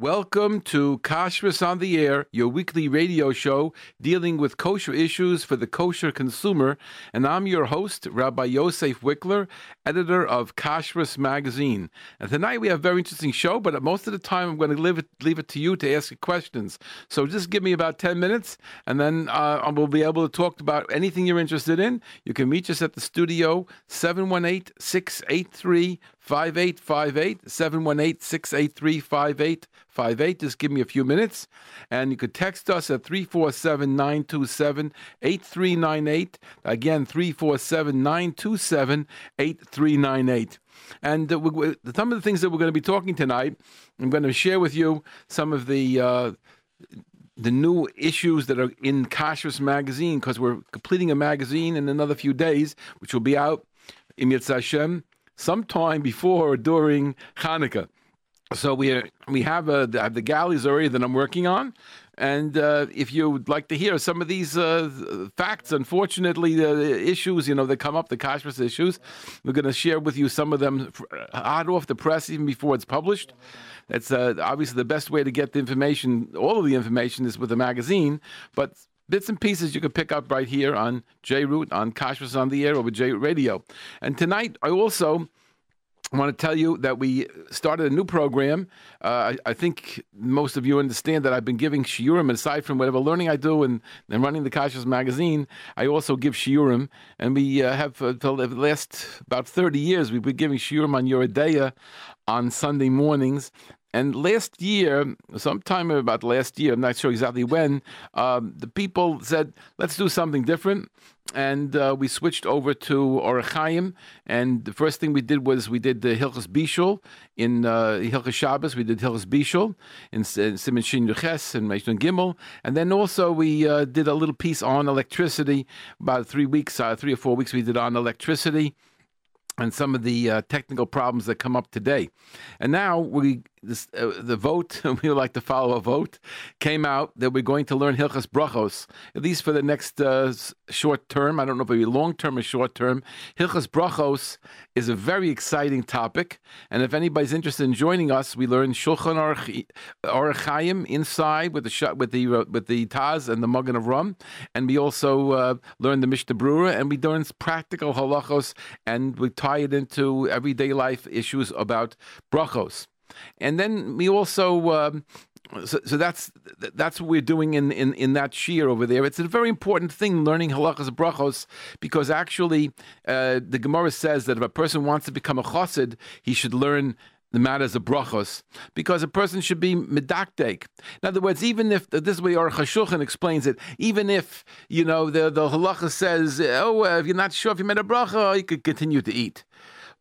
Welcome to Kashrus on the Air, your weekly radio show dealing with kosher issues for the kosher consumer. And I'm your host, Rabbi Yosef Wikler, editor of Kashrus Magazine. And tonight we have a very interesting show, but most of the time I'm going to leave it, leave it to you to ask your questions. So just give me about 10 minutes, and then uh, we'll be able to talk about anything you're interested in. You can reach us at the studio, 718 683 5858 718 683 5858. Just give me a few minutes. And you could text us at 347 927 8398. Again, 347 927 8398. And uh, we, some of the things that we're going to be talking tonight, I'm going to share with you some of the. Uh, the new issues that are in Kashrus magazine because we're completing a magazine in another few days, which will be out yirtzeh Hashem sometime before or during Hanukkah. So we we have, have the galleys already that I'm working on, and uh, if you would like to hear some of these uh, facts, unfortunately, the issues you know that come up, the kashrus issues, we're going to share with you some of them hot off the press, even before it's published. That's uh, obviously the best way to get the information. All of the information is with the magazine, but bits and pieces you can pick up right here on J Root, on Kashrus on the Air, with J Radio. And tonight, I also want to tell you that we started a new program. Uh, I, I, think most of you understand that I've been giving shiurim, aside from whatever learning I do and, and running the Kashrus magazine, I also give shiurim. And we uh, have, uh, for the last about 30 years, we've been giving shiurim on Yoreh De'ah on Sunday mornings. And last year, sometime about last year, I'm not sure exactly when, um, the people said, let's do something different. And uh, we switched over to Orach Chaim. And the first thing we did was we did the Hilchas Bishul in uh, Hilchas Shabbos. We did Hilchas Bishul in, in Simon Shin Yuches and Meishon Gimel. And then also we uh, did a little piece on electricity. About three weeks, uh, three or four weeks, we did on electricity and some of the uh, technical problems that come up today. And now we this, uh, the vote, we would like to follow a vote, came out that we're going to learn Hilchas Brachos, at least for the next uh, short term. I don't know if it'll be long term or short term. Hilchas Brachos is a very exciting topic. And if anybody's interested in joining us, we learn Shulchan Orach Chaim inside with the with the uh, with the Taz and the Magen Avraham. and we also uh, learn the Mishnah Berurah, and we learn practical halachos, and we tie it into everyday life issues about brachos. And then we also. Um, so, so, that's that's what we're doing in, in, in that shiur over there. It's a very important thing learning halachas brachos because actually uh, the Gemara says that if a person wants to become a chassid, he should learn the matters of brachos because a person should be medakdek. In other words, even if this is way Aruch HaShulchan explains it, even if you know the the halacha says, oh, if you're not sure if you made a bracha, you could continue to eat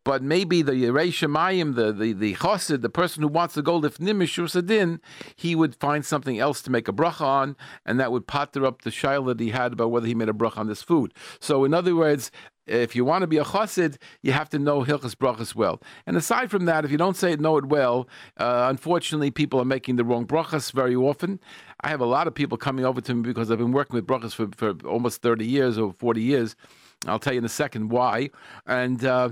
but maybe the Yerei the the the Chassid, the person who wants to go lifnim mishuras hadin, he would find something else to make a bracha on, and that would potter up the shaila that he had about whether he made a bracha on this food. So, in other words, if you want to be a chassid, you have to know Hilchas brachas well. And aside from that, if you don't say it, know it well, uh, unfortunately, people are making the wrong brachas very often. I have a lot of people coming over to me because I've been working with brachas for, for almost 30 years or 40 years. I'll tell you in a second why. And uh,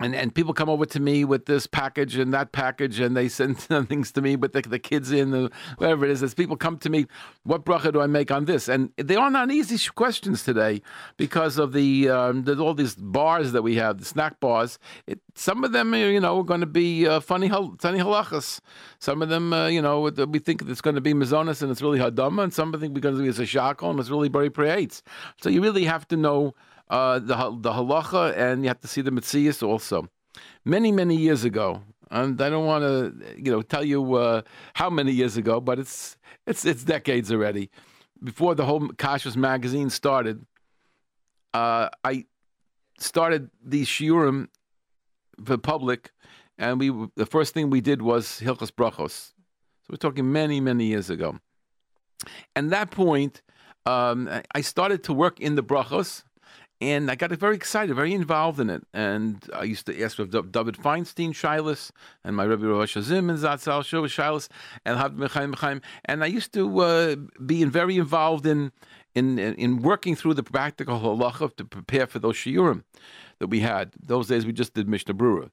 and and people come over to me with this package and that package, and they send things to me with the, the kids in, the, whatever it is. As people come to me, what bracha do I make on this? And they are not easy questions today because of the um, there's all these bars that we have, the snack bars. It, some of them, are, you know, are going to be uh, funny, funny halachas. Some of them, uh, you know, we think it's going to be mezonos and it's really hadama, and some of them think we're going to be a shakal and it's really very preates. So you really have to know uh, the the halacha, and you have to see the mitzias also. Many many years ago, and I don't want to you know tell you uh, how many years ago, but it's it's it's decades already. Before the whole Kashrus magazine started, uh, I started these shiurim for public, and we the first thing we did was Hilchas Brachos. So we're talking many many years ago. And that point, um, I started to work in the brachos and I got very excited, very involved in it. And I used to ask with David Feinstein, Shilas, and my Rebbe Rosh Hazim and Zatzal Shov Shilas, and Hav Mechaim Mechaim. And I used to uh, be very involved in, in in working through the practical halacha to prepare for those shiurim that we had. Those days we just did Mishnah Berurah.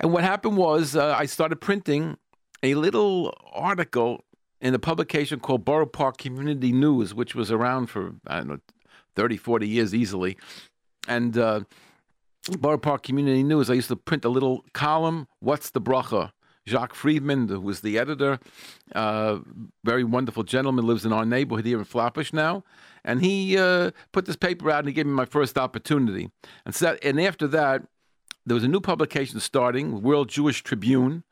And what happened was uh, I started printing a little article in a publication called Borough Park Community News, which was around for, I don't know, 30, 40 years easily. And uh, Borough Park Community News, I used to print a little column, What's the Bracha? Jacques Friedman, who was the editor, uh, very wonderful gentleman, lives in our neighborhood here in Flatbush now. And he uh, put this paper out and he gave me my first opportunity. And, so, and after that, there was a new publication starting, World Jewish Tribune.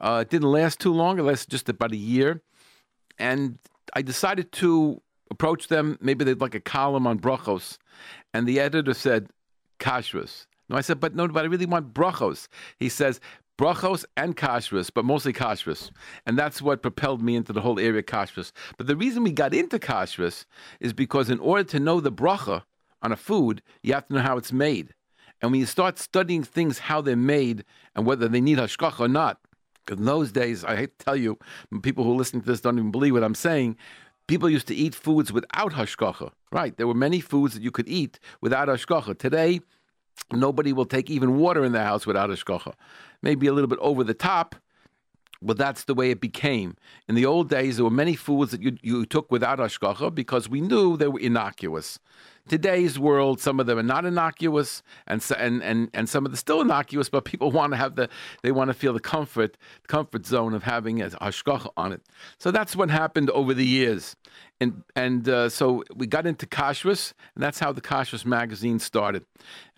Uh, it didn't last too long, it lasted just about a year. And I decided to approach them. Maybe they'd like a column on brachos. And the editor said, kashrus. No, I said, but no, but I really want brachos. He says, brachos and kashrus, but mostly kashrus. And that's what propelled me into the whole area of kashrus. But the reason we got into kashrus is because in order to know the bracha on a food, you have to know how it's made. And when you start studying things, how they're made, and whether they need hashgacha or not, because in those days, I hate to tell you, people who listen to this don't even believe what I'm saying. People used to eat foods without hashgacha. Right? There were many foods that you could eat without hashgacha. Today, nobody will take even water in their house without hashgacha. Maybe a little bit over the top, but that's the way it became. In the old days, there were many foods that you, you took without hashgacha because we knew they were innocuous today's world, some of them are not innocuous, and and and and some of them still innocuous, but people want to have the they want to feel the comfort comfort zone of having a hashgacha on it. So that's what happened over the years, and and uh, so we got into kashrus, and that's how the kashrus magazine started.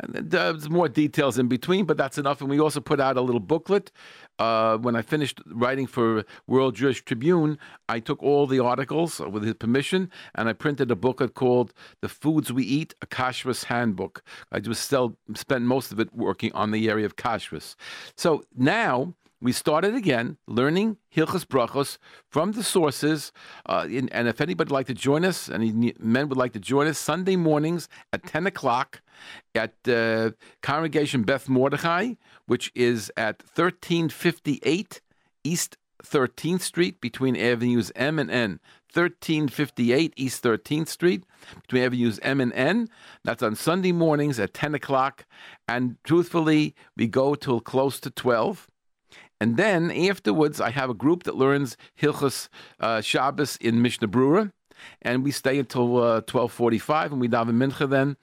And uh, there's more details in between, but that's enough. And we also put out a little booklet uh, when I finished writing for World Jewish Tribune, I took all the articles with his permission and I printed a booklet called "The Foods We Eat: A Kashrus Handbook." I just still spent most of it working on the area of kashrus. So now we started again learning Hilchas Brachos from the sources. Uh, in, and if anybody would like to join us, any men would like to join us, Sunday mornings at 10 o'clock at uh, Congregation Beth Mordechai, which is at 1358 East 13th Street between Avenues M and N. 1358 East 13th Street between Avenues M and N. That's on Sunday mornings at 10 o'clock. And truthfully, we go till close to 12. And then afterwards, I have a group that learns Hilchas uh, Shabbos in Mishnah Berurah, and we stay until uh, twelve forty-five, and we daven mincha then,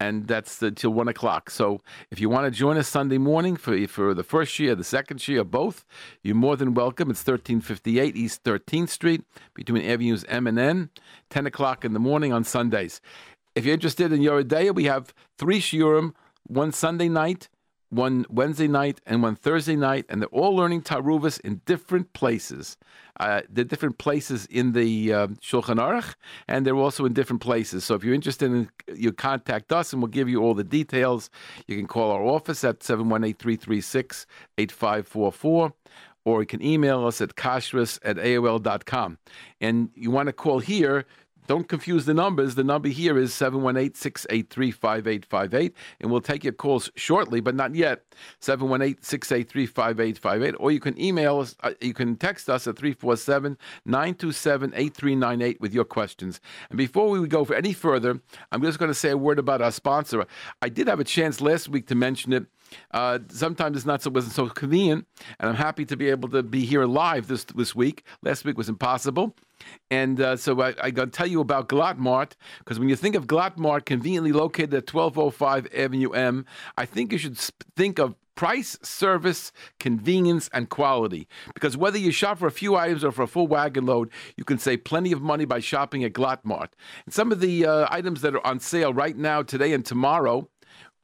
and that's until one o'clock. So if you want to join us Sunday morning for for the first year, the second year, both, you're more than welcome. It's thirteen fifty-eight East Thirteenth Street between Avenues M and N, ten o'clock in the morning on Sundays. If you're interested in Yoreh De'ah, we have three shiurim, one Sunday night one Wednesday night and one Thursday night, and they're all learning Taruvas in different places. Uh, they're different places in the uh, Shulchan Aruch, and they're also in different places. So if you're interested in, you contact us, and we'll give you all the details. You can call our office at 718-336-8544, or you can email us at kashrus at aol.com. And you want to call here don't confuse the numbers. The number here is 718 683 5858, and we'll take your calls shortly, but not yet. 718 683 5858, or you can email us, uh, you can text us at 347 927 8398 with your questions. And before we go for any further, I'm just going to say a word about our sponsor. I did have a chance last week to mention it. Uh, sometimes it's not so wasn't so convenient, and I'm happy to be able to be here live this this week. Last week was impossible. And uh, so I, I got to tell you about Glattmart because when you think of Glattmart, conveniently located at 1205 Avenue M, I think you should think of price, service, convenience, and quality. Because whether you shop for a few items or for a full wagon load, you can save plenty of money by shopping at Glattmart. And some of the uh, items that are on sale right now, today, and tomorrow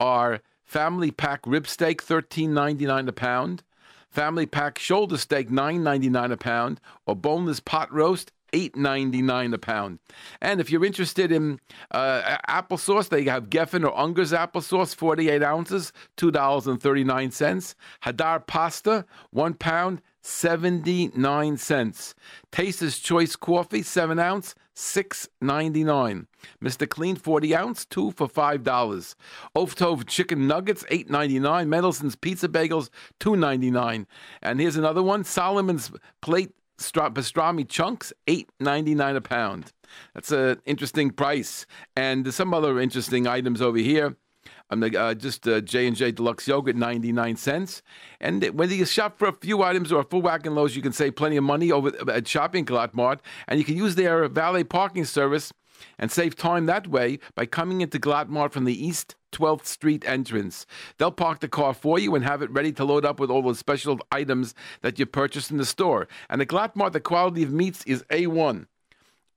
are family pack rib steak, thirteen ninety nine a pound. Family pack shoulder steak, nine ninety nine a pound, or boneless pot roast, eight ninety nine a pound. And if you're interested in uh, applesauce, they have Geffen or Unger's applesauce, forty eight ounces, two dollars and thirty nine cents. Hadar pasta, one pound, 79 cents. Taster's Choice Coffee, 7 ounce, six ninety nine. Mr. Clean, 40 ounce, 2 for $5. Of Tov Chicken Nuggets, eight ninety nine. Mendelssohn's Pizza Bagels, two ninety nine. And here's another one Solomon's Plate pastrami chunks, eight ninety nine a pound. That's an interesting price. And some other interesting items over here. I'm the, uh, just uh, J and J Deluxe Yogurt, ninety nine cents. And whether you shop for a few items or a full wagon loads, you can save plenty of money over at Shopping Glatt Mart, and you can use their valet parking service and save time that way by coming into Glatt Mart from the east 12th Street entrance. They'll park the car for you and have it ready to load up with all those special items that you purchased in the store. And at Glatt the quality of meats is A1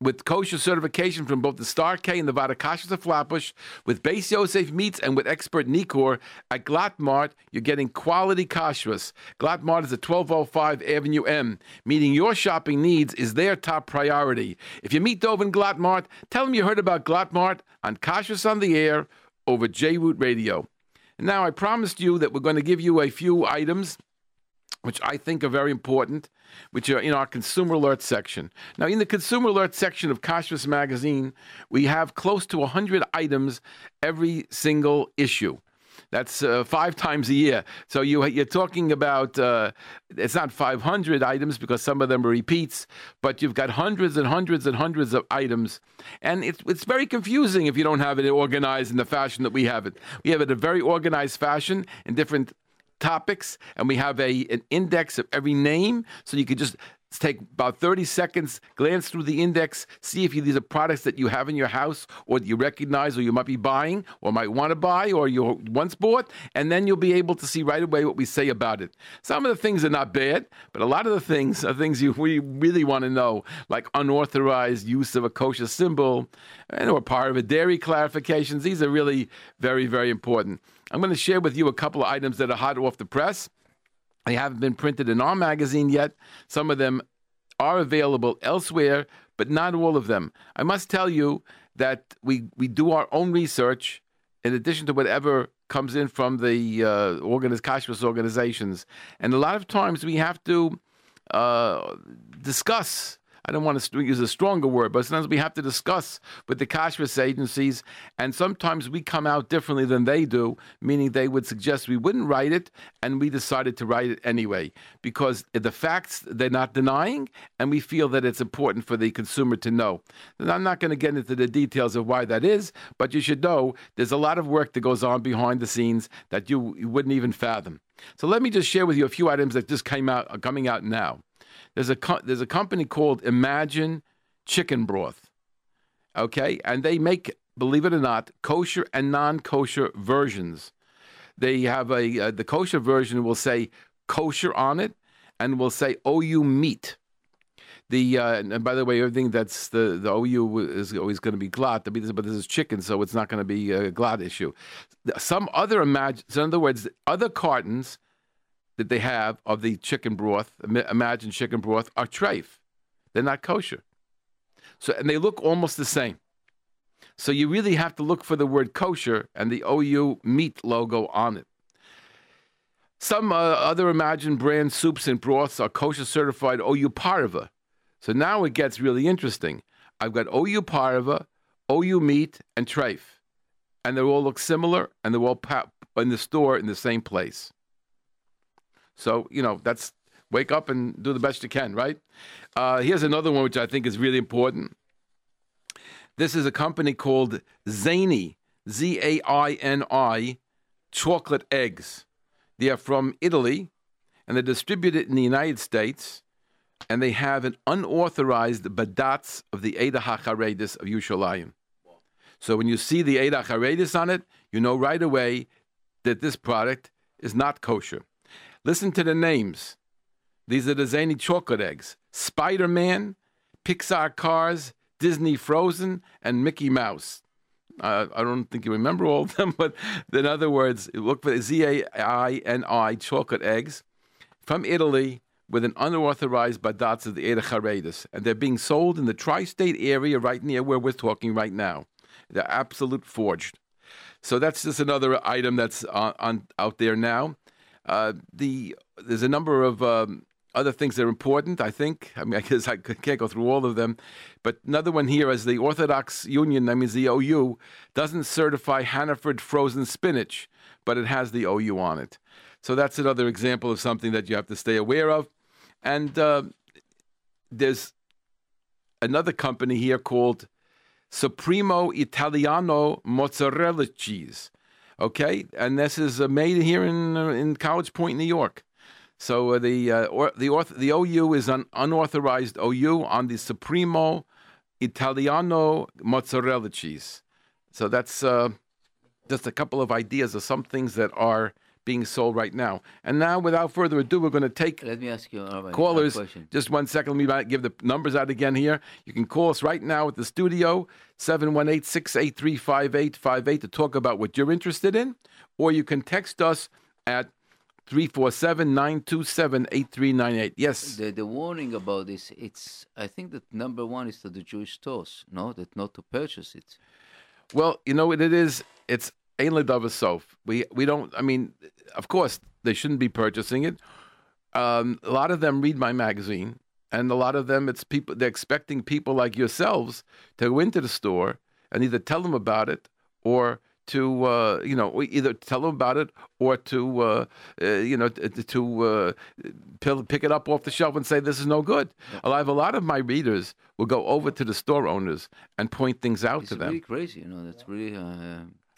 with kosher certification from both the Star K and the Vaad Hakashrus of Flatbush, with Beis Yosef meats and with expert Nikor at Glatt Mart, you're getting quality kashrus. Glatt Mart is at 1205 Avenue M. Meeting your shopping needs is their top priority. If you meet Dov in Glatt tell them you heard about Glatt Mart on Kashrus on the Air over J Root Radio. And now I promised you that we're going to give you a few items which I think are very important, which are in our consumer alert section. Now, in the consumer alert section of Kashrus magazine, we have close to 100 items every single issue. That's uh, five times a year. So you, you're talking about, uh, it's not 500 items because some of them are repeats, but you've got hundreds and hundreds and hundreds of items. And it's, it's very confusing if you don't have it organized in the fashion that we have it. We have it in a very organized fashion in different topics, and we have a an index of every name, so you can just take about 30 seconds, glance through the index, see if these are products that you have in your house or that you recognize or you might be buying or might want to buy or you once bought, and then you'll be able to see right away what we say about it. Some of the things are not bad, but a lot of the things are things you we really want to know, like unauthorized use of a kosher symbol and or part of a dairy clarifications. These are really very, very important. I'm going to share with you a couple of items that are hot off the press. They haven't been printed in our magazine yet. Some of them are available elsewhere, but not all of them. I must tell you that we, we do our own research in addition to whatever comes in from the uh, organiz- organizations. And a lot of times we have to uh, discuss I don't want to use a stronger word, but sometimes we have to discuss with the kashrus agencies, and sometimes we come out differently than they do, meaning they would suggest we wouldn't write it, and we decided to write it anyway because the facts they're not denying, and we feel that it's important for the consumer to know. And I'm not going to get into the details of why that is, but you should know there's a lot of work that goes on behind the scenes that you, you wouldn't even fathom. So let me just share with you a few items that just came out, coming out now. There's a co- there's a company called Imagine Chicken Broth. Okay, and they make, believe it or not, kosher and non-kosher versions. They have a uh, the kosher version will say kosher on it, and will say OU meat. The uh, and by the way, everything that's the the OU is always going to be glatt, but this is chicken, so it's not going to be a glatt issue. Some other imagine, so in other words, other cartons that they have of the chicken broth, imagine chicken broth, are treif. They're not kosher. So, and they look almost the same. So you really have to look for the word kosher and the OU meat logo on it. Some uh, other Imagine brand soups and broths are kosher certified OU Parva. So now it gets really interesting. I've got OU Parva, OU meat, and treif. And they all look similar and they're all pa- in the store in the same place. So, you know, that's wake up and do the best you can, right? Uh, here's another one which I think is really important. This is a company called Zaini, Z A I N I, chocolate eggs. They are from Italy and they're distributed in the United States. And they have an unauthorized badatz of the Eda HaCharedis of Yushalayim. So when you see the Eda HaCharedis on it, you know right away that this product is not kosher. Listen to the names. These are the Zaini chocolate eggs Spider Man, Pixar Cars, Disney Frozen, and Mickey Mouse. Uh, I don't think you remember all of them, but in other words, look for Z A I N I chocolate eggs from Italy with an unauthorized badatz of the Eda Charedis. And they're being sold in the tri state area right near where we're talking right now. They're absolute forged. So that's just another item that's on, on out there now. Uh, the there's a number of um, other things that are important. I think. I mean, I guess I can't go through all of them, but another one here is the Orthodox Union. I mean, the OU doesn't certify Hannaford frozen spinach, but it has the OU on it. So that's another example of something that you have to stay aware of. And uh, there's another company here called Supremo Italiano Mozzarella Cheese. Okay, and this is uh, made here in uh, in College Point, New York. So uh, the uh, or, the the OU is an unauthorized OU on the Supremo Italiano mozzarella cheese. So that's uh, just a couple of ideas of some things that are being sold right now. And now, without further ado, we're going to take Let me ask you uh, Rabbi, callers. question. Just one second. Let me give the numbers out again here. You can call us right now at the studio, 718 683 5858 to talk about what you're interested in, or you can text us at 347 927 8398. Yes. The, the warning about this, it's I think that number one is to the Jewish stores, no, that not to purchase it. Well, you know what it is? It's Ein Ledava Sof. We we don't. I mean, of course they shouldn't be purchasing it. Um, a lot of them read my magazine, and a lot of them it's people. They're expecting people like yourselves to go into the store and either tell them about it or to uh, you know either tell them about it or to uh, uh, you know to, to uh, pill- pick it up off the shelf and say this is no good. I have a lot of my readers will go over to the store owners and point things out It's to them. really crazy, you know. That's really.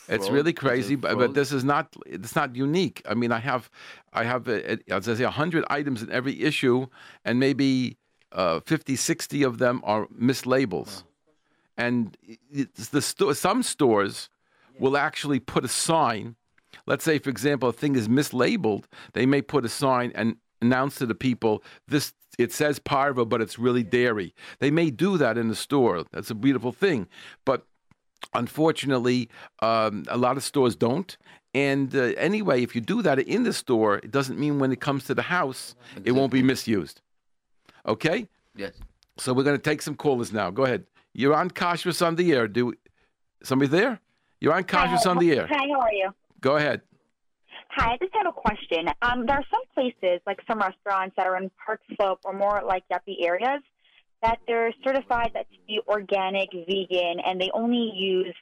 It's really crazy, but, but this is not it's not unique. I mean, I have I have uh, as I say hundred items in every issue, and maybe uh, 50, 60 of them are mislabels. And it's the sto- some stores will actually put a sign. Let's say, for example, a thing is mislabeled. They may put a sign and announce to the people this. It says parva, but it's really dairy. They may do that in the store. That's a beautiful thing, but unfortunately, um, a lot of stores don't. And uh, anyway, if you do that in the store, it doesn't mean when it comes to the house, it won't be misused. Okay? Yes. So we're going to take some callers now. Go ahead. You're on Kashrus on the air. Do somebody there? You're on Kashrus on the air. Hi, how are you? Go ahead. Hi, I just have a question. Um, there are some places, like some restaurants that are in Park Slope or more like yuppie areas, that they're certified that to be organic, vegan, and they only use,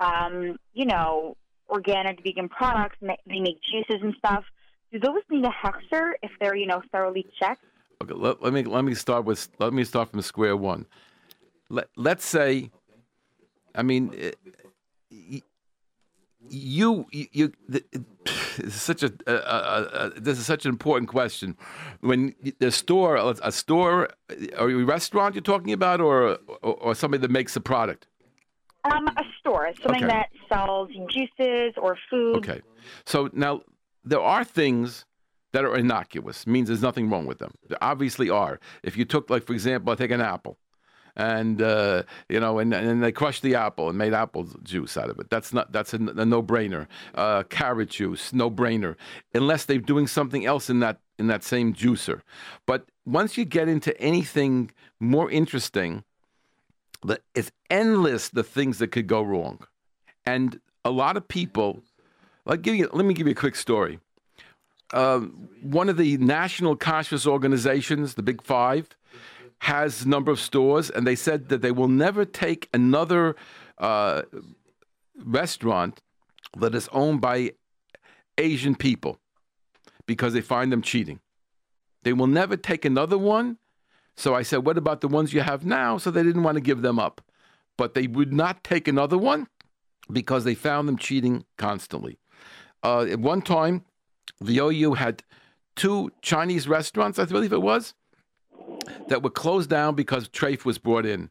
um, you know, organic vegan products. They, make juices and stuff. Do those need a hechsher if they're, you know, thoroughly checked? Okay, let, let me let me start with let me start from square one. Let let's say, I mean, eh, y- you you, you th- this is such a, a, a, a this is such an important question. When the store a store or a restaurant you're talking about, or or, or somebody that makes the product. Um, a store, something Okay. that sells juices or food. Okay. So now there are things that are innocuous, means there's nothing wrong with them. There obviously are. If you took, like, for example, I take an apple and, uh, you know, and, and they crushed the apple and made apple juice out of it. That's not, that's a, a no brainer. Uh, carrot juice, no brainer, unless they're doing something else in that, in that same juicer. But once you get into anything more interesting, the, it's endless the things that could go wrong. And a lot of people, like give you, let me give you a quick story. Um, one of the national kashrus organizations, the Big Five, has a number of stores, and they said that they will never take another uh, restaurant that is owned by Asian people because they find them cheating. They will never take another one. So I said, What about the ones you have now? So they didn't want to give them up. But they would not take another one because they found them cheating constantly. Uh, at one time, the OU had two Chinese restaurants, I believe it was, that were closed down because trafe was brought in.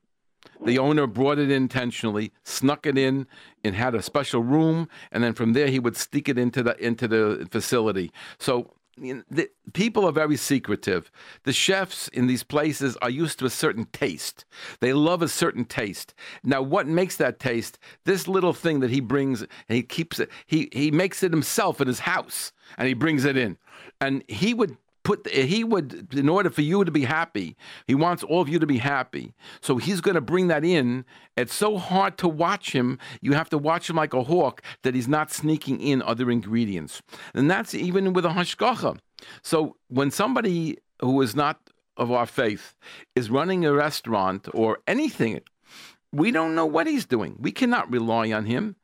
The owner brought it in intentionally, snuck it in, and had a special room, and then from there he would sneak it into the into the facility. So you know, the, people are very secretive. The chefs in these places are used to a certain taste. They love a certain taste. Now, what makes that taste? This little thing that he brings, and he keeps it. He he makes it himself in his house, and he brings it in, and he would put he would in order for you to be happy he wants all of you to be happy. So he's going to bring that in. It's so hard to watch him. You have to watch him like a hawk that he's not sneaking in other ingredients. And that's even with a hashgacha. So when somebody who is not of our faith is running a restaurant or anything we don't know what he's doing. We cannot rely on him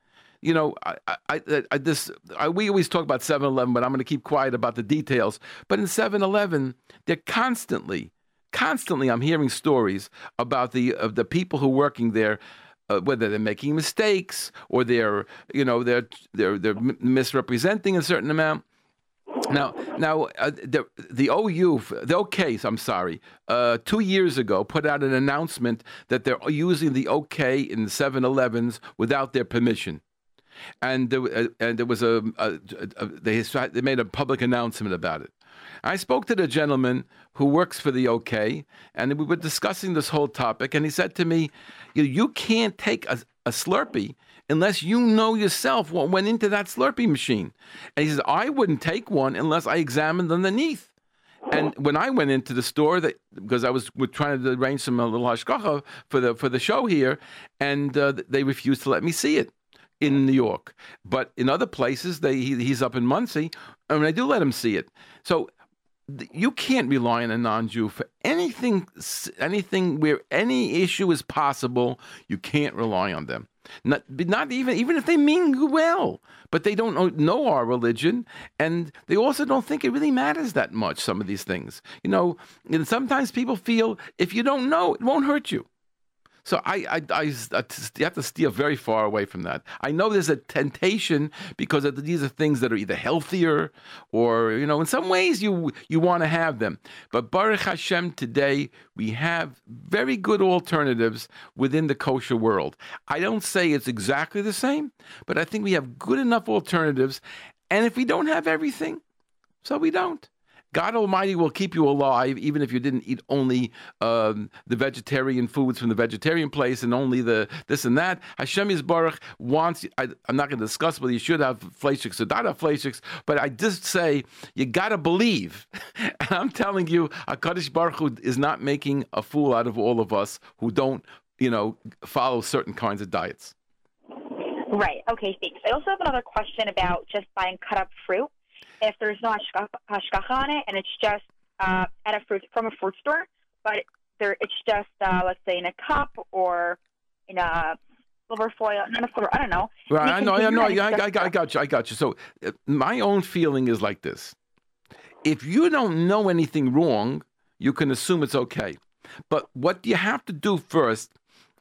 you know, I, I, I this I, we always talk about 7-Eleven, but I'm going to keep quiet about the details. But in 7-Eleven, they're constantly, constantly, I'm hearing stories about the of the people who are working there uh, whether they're making mistakes or they're you know they're they're they're misrepresenting a certain amount. Now, now uh, the the OU, the OKs, I'm sorry, uh, two years ago put out an announcement that they're using the OK in 7-Elevens without their permission, and there, uh, and there was a, a, a they they made a public announcement about it. I spoke to the gentleman who works for the OK, and we were discussing this whole topic, and he said to me, "You, you can't take a, a Slurpee." unless you know yourself what went into that Slurpee machine. And he says, I wouldn't take one unless I examined underneath. And when I went into the store, that because I was trying to arrange some little hashgacha for the for the show here, and uh, they refused to let me see it in New York. But in other places, they he, he's up in Monsey, and I do let him see it. So you can't rely on a non-Jew for anything, anything where any issue is possible. You can't rely on them. Not, not even even if they mean well, but they don't know, know our religion, and they also don't think it really matters that much. Some of these things, you know, and sometimes people feel if you don't know, it won't hurt you. So I, I, I, I, you have to steer very far away from that. I know there's a temptation because these are things that are either healthier or you know in some ways you you want to have them. But Baruch Hashem, today we have very good alternatives within the kosher world. I don't say it's exactly the same, but I think we have good enough alternatives. And if we don't have everything, so we don't. God Almighty will keep you alive even if you didn't eat only um, the vegetarian foods from the vegetarian place and only the this and that. Hashem Yisbarach wants. I, am not going to discuss whether you should have fleischiks or not have fleischiks, but I just say you got to believe. and I'm telling you, Hakadosh Baruch Hu is not making a fool out of all of us who don't, you know, follow certain kinds of diets. Right. Okay. Thanks. I also have another question about just buying cut up fruit if there's no hashgacha on it and it's just uh, at a fruit from a fruit store, but there it's just uh, let's say in a cup or in a silver foil, not a silver, I don't know. Right, I know, I know, I, I, I, I got you, I got you. So uh, my own feeling is like this: if you don't know anything wrong, you can assume it's okay. But what you have to do first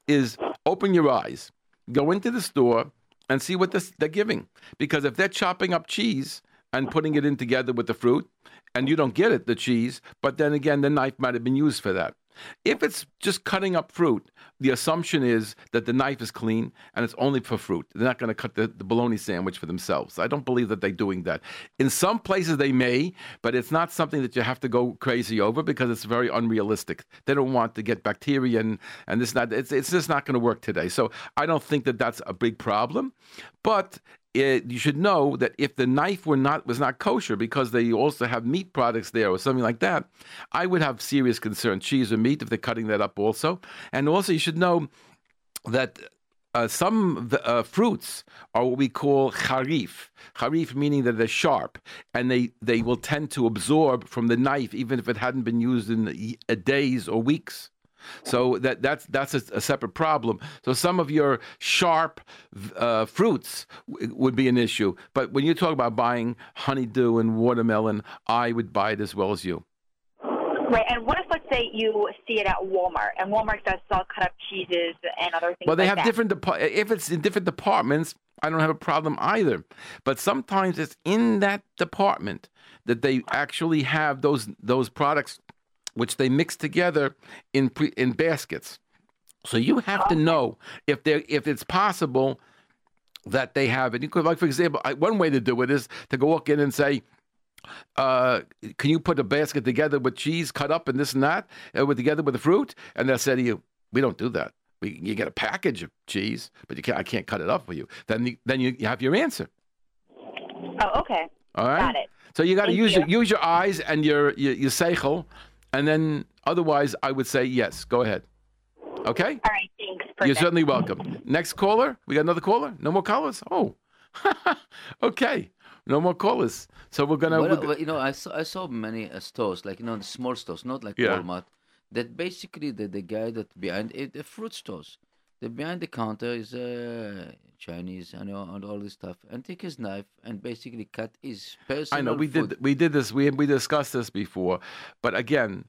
is open your eyes, go into the store, and see what this, they're giving. Because if they're chopping up cheese and putting it in together with the fruit, and you don't get it, the cheese, but then again, the knife might have been used for that. If it's just cutting up fruit, the assumption is that the knife is clean and it's only for fruit. They're not going to cut the, the bologna sandwich for themselves. I don't believe that they're doing that. In some places they may, but it's not something that you have to go crazy over because it's very unrealistic. They don't want to get bacteria and, and this not. It's, it's just not going to work today. So I don't think that that's a big problem. But it, you should know that if the knife were not was not kosher because they also have meat products there or something like that, I would have serious concern. Cheese or meat if they're cutting that up also, and also you should know that. Uh, some uh, fruits are what we call harif. Harif meaning that they're sharp, and they, they will tend to absorb from the knife even if it hadn't been used in days or weeks. So that that's that's a, a, separate problem. So some of your sharp uh, fruits w- would be an issue. But when you talk about buying honeydew and watermelon, I would buy it as well as you. Right, and what if, let's say, you see it at Walmart, and Walmart does sell cut up cheeses and other things. Well, they like have that. different. Dep- if it's in different departments, I don't have a problem either. But sometimes it's in that department that they actually have those those products which they mix together in pre, in baskets. So you have to know if they if it's possible that they have it. You could, like for example, one way to do it is to go walk in and say, uh, "Can you put a basket together with cheese cut up and this and that, uh, with together with the fruit?" And they'll say to you, "We don't do that. We, you get a package of cheese, but you can't. I can't cut it up for you." Then you, then you, you have your answer. Oh, okay. All right. Got it. So you got to use you. your use your eyes and your your, your seichel, and then otherwise, I would say yes. Go ahead. Okay. All right, thanks. You're certainly welcome. Next caller. We got another caller. No more callers. Oh, okay. No more callers. So we're gonna. Well, we're go- well, you know, I saw I saw many uh, stores like you know the small stores, not like Yeah. Walmart. That basically the the guy that behind it, the fruit stores, the behind the counter is uh, Chinese, know, and all this stuff, and take his knife and basically cut his personal. I know we food. did we did this we we discussed this before, but again,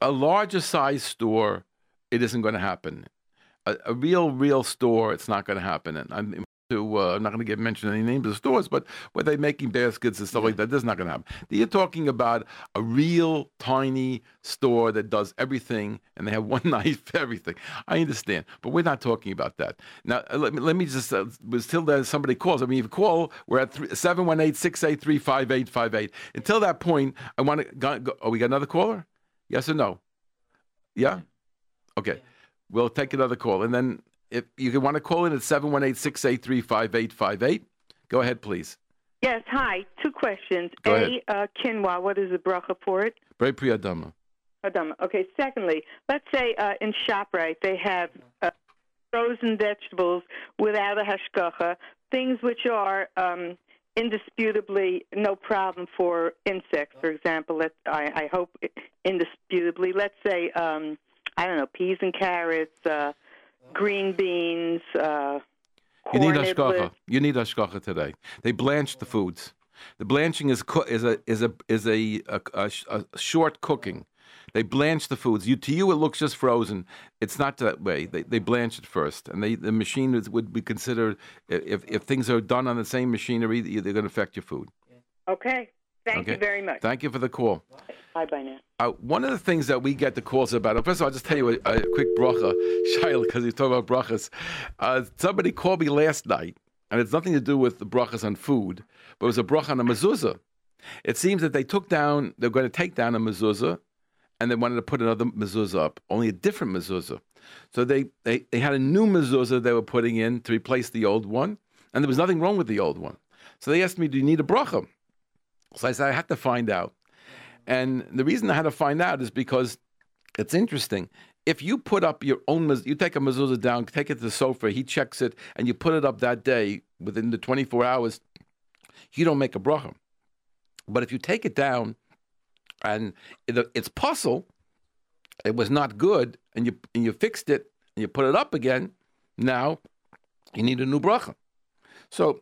a larger size store, it isn't going to happen. a, a real, real store, it's not going to happen. And I'm to, uh, I'm not going to get mention any names of stores, but were they're making baskets and stuff like that, that's not going to happen. You're talking about a real tiny store that does everything, and they have one knife for everything. I understand, but we're not talking about that. Now, uh, let me, let me just, uh, until that somebody calls, I mean, if you call, we're at 718 683 5858. Until that point, I want to, go, go, oh, we got another caller? Yes or no? Yeah? Okay. We'll take another call. And then if you want to call in at 718-683-5858. Go ahead, please. Yes, hi. Two questions. Go A, uh, quinoa, what is the bracha for it? Very priyadama. Adama. Okay, secondly, let's say uh, in ShopRite they have uh, frozen vegetables without a hashgacha, things which are um, indisputably no problem for insects. For example, let I, I hope indisputably. Let's say um, I don't know peas and carrots, uh, green beans. Uh, You need niblets. You need hashgacha today. They blanch the foods. The blanching is co- is a is a is a, a, a, a short cooking. They blanch the foods. You to you it looks just frozen. It's not that way. They they blanch it first, and they the machine is, would be considered if if things are done on the same machinery, they're going to affect your food. Okay. Thank Okay. you very much. Thank you for the call. Bye bye now. Uh, one of the things that we get the calls about, first of all, I'll just tell you a, a quick bracha, Shaila, because you talk about brachas. Uh, somebody called me last night, and it's nothing to do with the brachas on food, but it was a bracha on a mezuzah. It seems that they took down, they're going to take down a mezuzah, and they wanted to put another mezuzah up, only a different mezuzah. So they, they, they had a new mezuzah they were putting in to replace the old one, and there was nothing wrong with the old one. So they asked me, Do you need a bracha? So I said, I had to find out. And the reason I had to find out is because it's interesting. If you put up your own, you take a mezuzah down, take it to the sofer, he checks it, and you put it up that day within the 24 hours, you don't make a bracha. But if you take it down and it's pasul, it was not good, and you and you fixed it and you put it up again, now you need a new bracha. So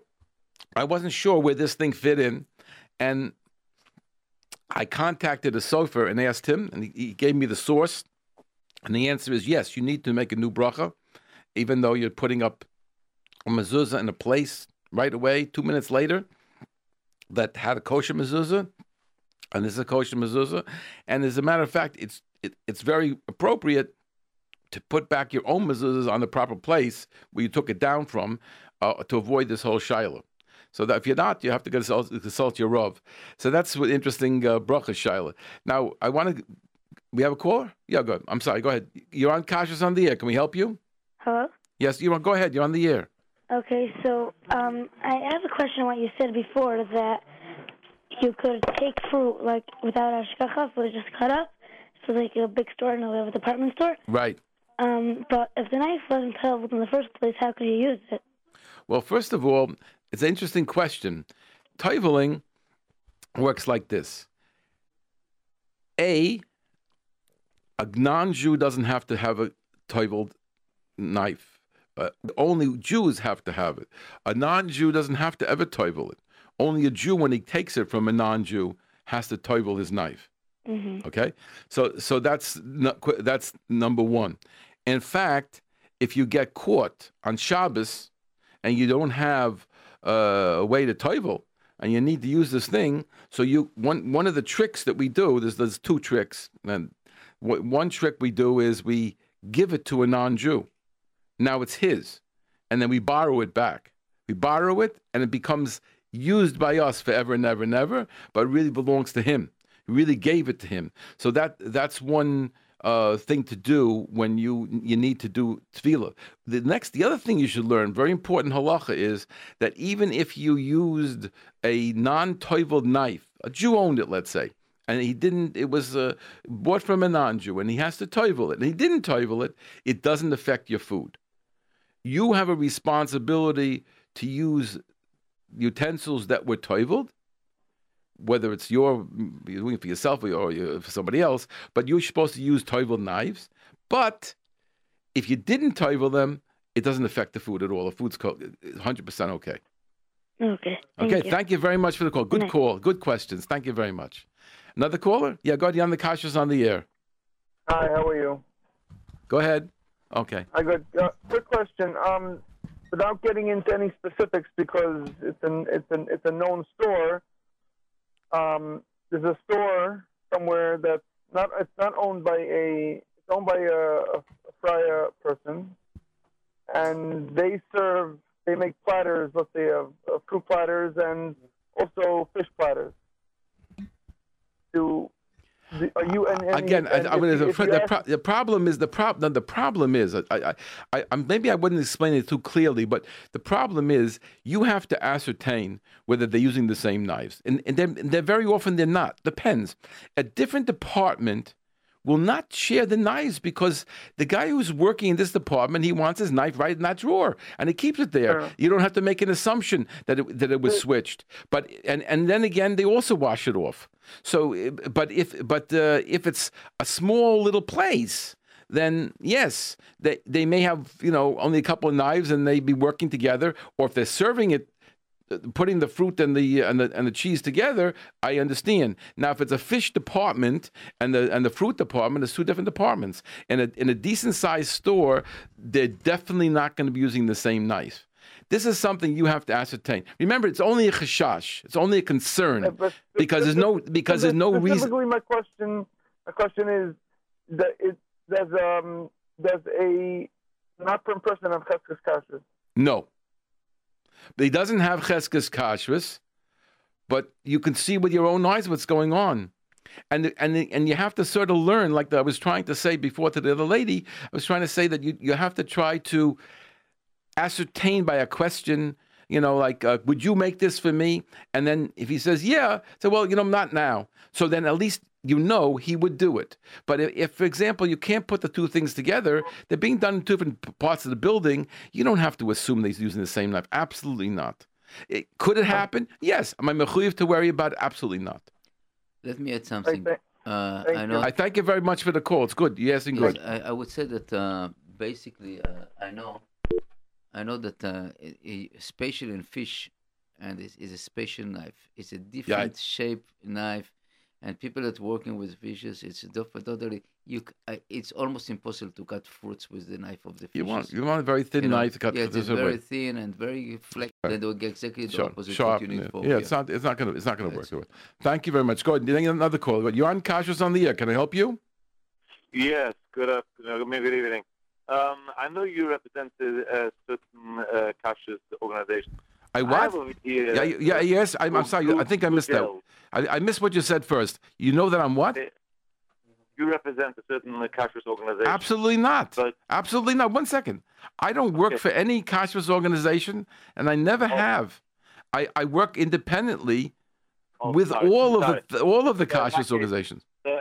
I wasn't sure where this thing fit in, and I contacted a sofer and asked him, and he, he gave me the source. And the answer is yes, you need to make a new bracha, even though you're putting up a mezuzah in a place right away, two minutes later, that had a kosher mezuzah, and this is a kosher mezuzah. And as a matter of fact, it's it, it's very appropriate to put back your own mezuzahs on the proper place where you took it down from uh, to avoid this whole shaila. So that if you're not, you have to consult, consult your Rav. So that's what interesting uh, bracha Shaila. Now I want to. We have a caller. Yeah, good. I'm sorry. Go ahead. You're on Kashrus on the air. Can we help you? Hello? Yes, you want. Go ahead. You're on the air. Okay, so um, I have a question on what you said before that you could take fruit like without ashkacha, so it's just cut up, so like a big store and a department store. Right. Um, but if the knife wasn't cut in the first place, how could you use it? Well, first of all, it's an interesting question. Toiveling works like this. A, a non-Jew doesn't have to have a toiveled knife. Uh, only Jews have to have it. A non-Jew doesn't have to ever toivel it. Only a Jew, when he takes it from a non-Jew, has to toivel his knife. hmm Okay, so so that's qu- that's number one. In fact, if you get caught on Shabbos and you don't have uh, a way to toivel and you need to use this thing, so you one one of the tricks that we do there's there's two tricks and w- one trick we do is we give it to a non-Jew. Now it's his, and then we borrow it back. We borrow it, and it becomes used by us forever and ever and ever, but really belongs to him. We really gave it to him. So that that's one uh, thing to do when you you need to do tevilah. The next, the other thing you should learn, very important halacha, is that even if you used a non-toiveled knife, a Jew owned it, let's say, and he didn't, it was uh, bought from a non-Jew, and he has to toivel it, and he didn't toivel it, it doesn't affect your food. You have a responsibility to use utensils that were toiveled, whether it's your you're doing it for yourself or, or for somebody else, but you're supposed to use toiveled knives. But if you didn't toivel them, it doesn't affect the food at all. The food's 100% okay. Okay. Thank okay, you. thank you very much for the call. Good night. call. Good questions. Thank you very much. Another caller? Yeah, go ahead. You're on the Kashrus on the air. Hi, how are you? Go ahead. Okay. I got uh, quick question. Um, without getting into any specifics, because it's an it's an it's a known store. Um, there's a store somewhere that's not it's not owned by a it's owned by a, a, fryer person, and they serve they make platters. Let's say of, of fruit platters and also fish platters. The- are you and, and Again, and I, I if mean, you- the, the, pro- the problem is the problem. The problem is, I, I, I, I, maybe I wouldn't explain it too clearly, but the problem is you have to ascertain whether they're using the same knives, and, and they're, they're very often they're not. Depends. A different department will not share the knives because the guy who's working in this department he wants his knife right in that drawer and he keeps it there. Sure. You don't have to make an assumption that it, that it was switched. But and and then again they also wash it off. So, but if but uh, if it's a small little place, then yes, they they may have you know only a couple of knives and they be working together. Or if they're serving it, putting the fruit and the and the and the cheese together, I understand. Now, if it's a fish department and the and the fruit department, it's two different departments. In a in a decent sized store, they're definitely not going to be using the same knife. This is something you have to ascertain. Remember, it's only a chashash. It's only a concern but because there's no because there's no reason. Specifically, my question, my question is that it does um does a not from person have cheskes kashrus? No. But he doesn't have cheskes kashrus, but you can see with your own eyes what's going on. And, and, and you have to sort of learn, like I was trying to say before to the other lady, I was trying to say that you, you have to try to ascertain by a question, you know, like, uh, would you make this for me? And then if he says, yeah, say, well, you know, not now. So then at least you know he would do it. But if, if, for example, you can't put the two things together, they're being done in two different parts of the building, you don't have to assume that he's using the same knife. Absolutely not. It, could it happen? Yes. Am I mechuyev to worry about it? Absolutely not. Let me add something. thank- Uh, thank I know. I thank you very much for the call. It's good. You're asking Yes, good. I, I would say that uh, basically, uh, I know, I know that uh, i- i- in fish, and it's, it's a special knife. It's a different shape knife, and people that working with fishes, it's diff- totally. You, it's almost impossible to cut fruits with the knife of the fishes. You want you want a very thin you know? knife to cut yeah, it's away. very thin and very flex. Right. Then they'll get exactly the Sharp, opposite sharp. what you need yeah, for. yeah, it's not. It's not gonna. It's not gonna That's work. Thank you very much. Go ahead. Did I get another call? But you're on Kashrus on the air. Can I help you? Yes, good up, good good evening. Um, I know you represented a certain uh, kashrus organization. I I what? here, Yeah, yeah, yes. I'm, I'm sorry. I think I missed that. I, I missed what you said first. You know that I'm what? You represent a certain kashrus organization. Absolutely not. But- Absolutely not. One second. I don't work Okay. for any Kashrus organization, and I never Oh. have. I, I work independently Oh, with sorry, all of sorry. the all of the Yeah, in that case- organizations. So,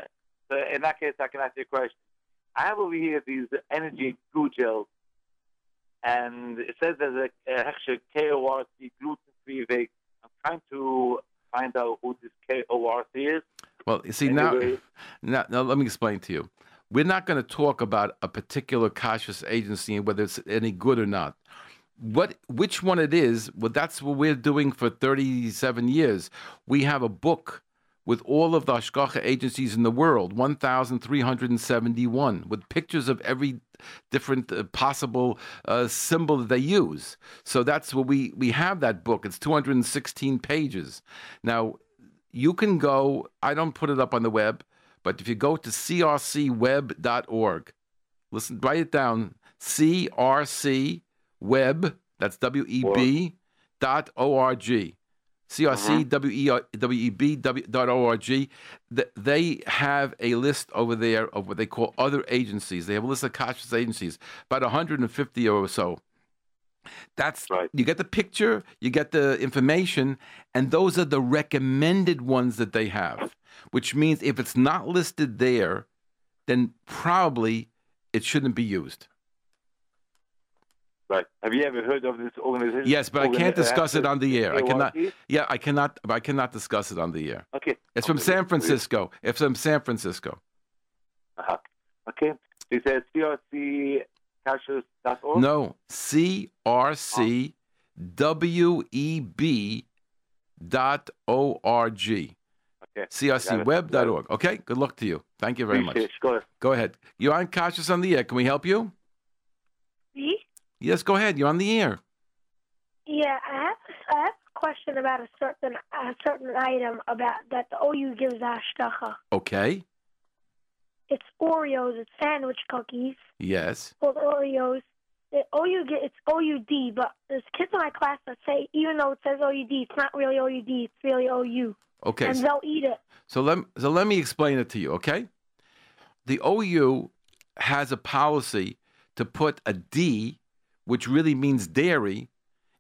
so in that case, I can ask you a question. I have over here these energy glue gels, and it says there's a, a extra KORC gluten-free vape. I'm trying to find out who this KORC is. Well, you see now, now, now let me explain to you. We're not going to talk about a particular kashrus agency and whether it's any good or not. What, which one it is? Well, that's what we're doing for 37 years. We have a book with all of the hashgacha agencies in the world, 1,371, with pictures of every different uh, possible uh, symbol that they use. So that's what we we have that book. It's 216 pages. Now, you can go, I don't put it up on the web, but if you go to crcweb.org, listen, write it down, crcweb, that's W E B, dot O-R-G. C-R-C-W-E-B mm-hmm. dot O-R-G. They have a list over there of what they call other agencies. They have a list of kashrus agencies, about 150 or so. That's Right. you get the picture, you get the information, and those are the recommended ones that they have. Which means if it's not listed there, then probably it shouldn't be used. Right. Have you ever heard of this organization? Yes, but I can't discuss it on the air. I cannot. Yeah, I cannot. I cannot discuss it on the air. Okay. It's from Okay. San Francisco. It's from San Francisco. Uh-huh. Okay. It says crccautious.org. No, C R C W E B dot O R G. Okay. CRCweb.org. Okay, good luck to you. Thank you very much. It. Go ahead. Go ahead. You're on Kashrus on the air. Can we help you? Me? Yes, go ahead. You're on the air. Yeah, I have, I have a question about a certain a certain item about that the OU gives hashgacha. Okay. It's Oreos. It's sandwich cookies Yes. called Oreos. The OU get it's OUD, but there's kids in my class that say even though it says OUD, it's not really OUD. It's really OU, Okay. and they'll eat it. So let so let me explain it to you, okay? The OU has a policy to put a D, which really means dairy,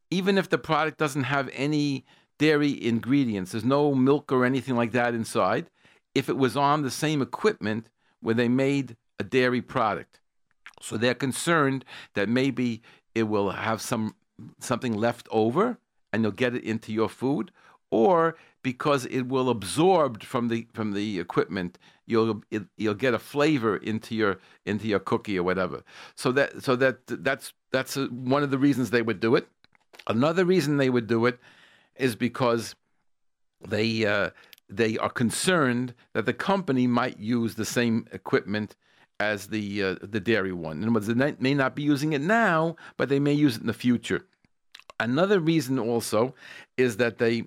even if the product doesn't have any dairy ingredients. There's no milk or anything like that inside. If it was on the same equipment where they made a dairy product, so they're concerned that maybe it will have some something left over and you'll get it into your food, or because it will absorb from the from the equipment, you'll it, you'll get a flavor into your into your cookie or whatever. So that so that that's that's uh one of the reasons they would do it. Another reason they would do it is because they uh, they are concerned that the company might use the same equipment as the uh, the dairy one. In other words, they may not be using it now, but they may use it in the future. Another reason also is that they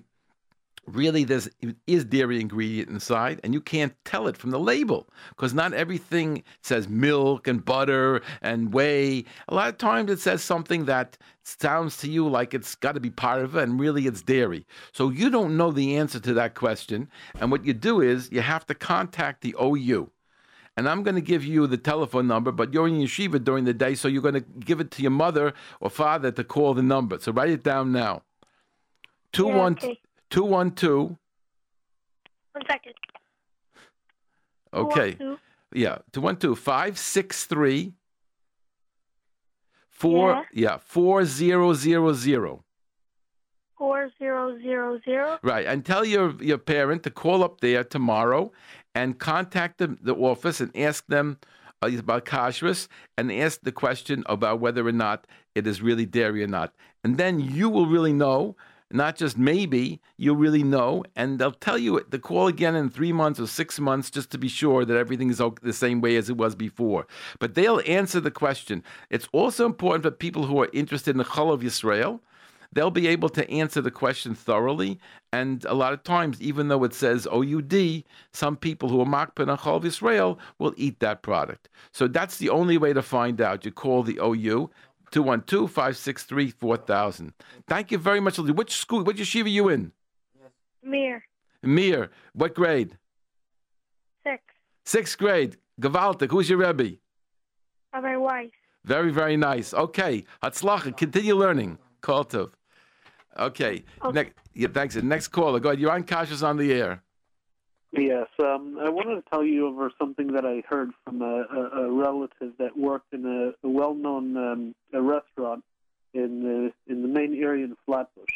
really there's is dairy ingredient inside and you can't tell it from the label because not everything says milk and butter and whey a lot of times it says something that sounds to you like it's got to be part of it and really it's dairy so you don't know the answer to that question and what you do is you have to contact the ou and I'm going to give you the telephone number, but you're in yeshiva during the day, so you're going to give it to your mother or father to call the number. So write it down now. Two Yeah, one okay. Two one two. One second. Okay. Two, Yeah. Two one two five six three four. Yeah. Four zero zero zero. four zero zero zero. Right. And tell your your parent to call up there tomorrow and contact the, the office and ask them uh, about kashrus and ask the question about whether or not it is really dairy or not. And then you will really know, not just maybe, you'll really know, and they'll tell you to call again in three months or six months just to be sure that everything is the same way as it was before. But they'll answer the question. It's also important for people who are interested in the Cholov Yisrael they'll be able to answer the question thoroughly. And a lot of times, even though it says OUD, some people who are Makpid and Cholov Israel will eat that product. So that's the only way to find out. You call the OU. 212-563-4000. Thank you very much. Which school, which yeshiva you in? Mir Mir. What grade? six. Sixth grade. Gavaltik. Who's your Rebbe? Oh, Rabbi Weiss. Very, very nice. Okay. Hatzlacha. Continue learning. Call to. Okay. Next, yeah, thanks. Next caller. Go ahead. You're on Kashrus on the air. Yes, um, I wanted to tell you over something that I heard from a, a, a relative that worked in a, a well-known um, a restaurant in the in the main area in Flatbush.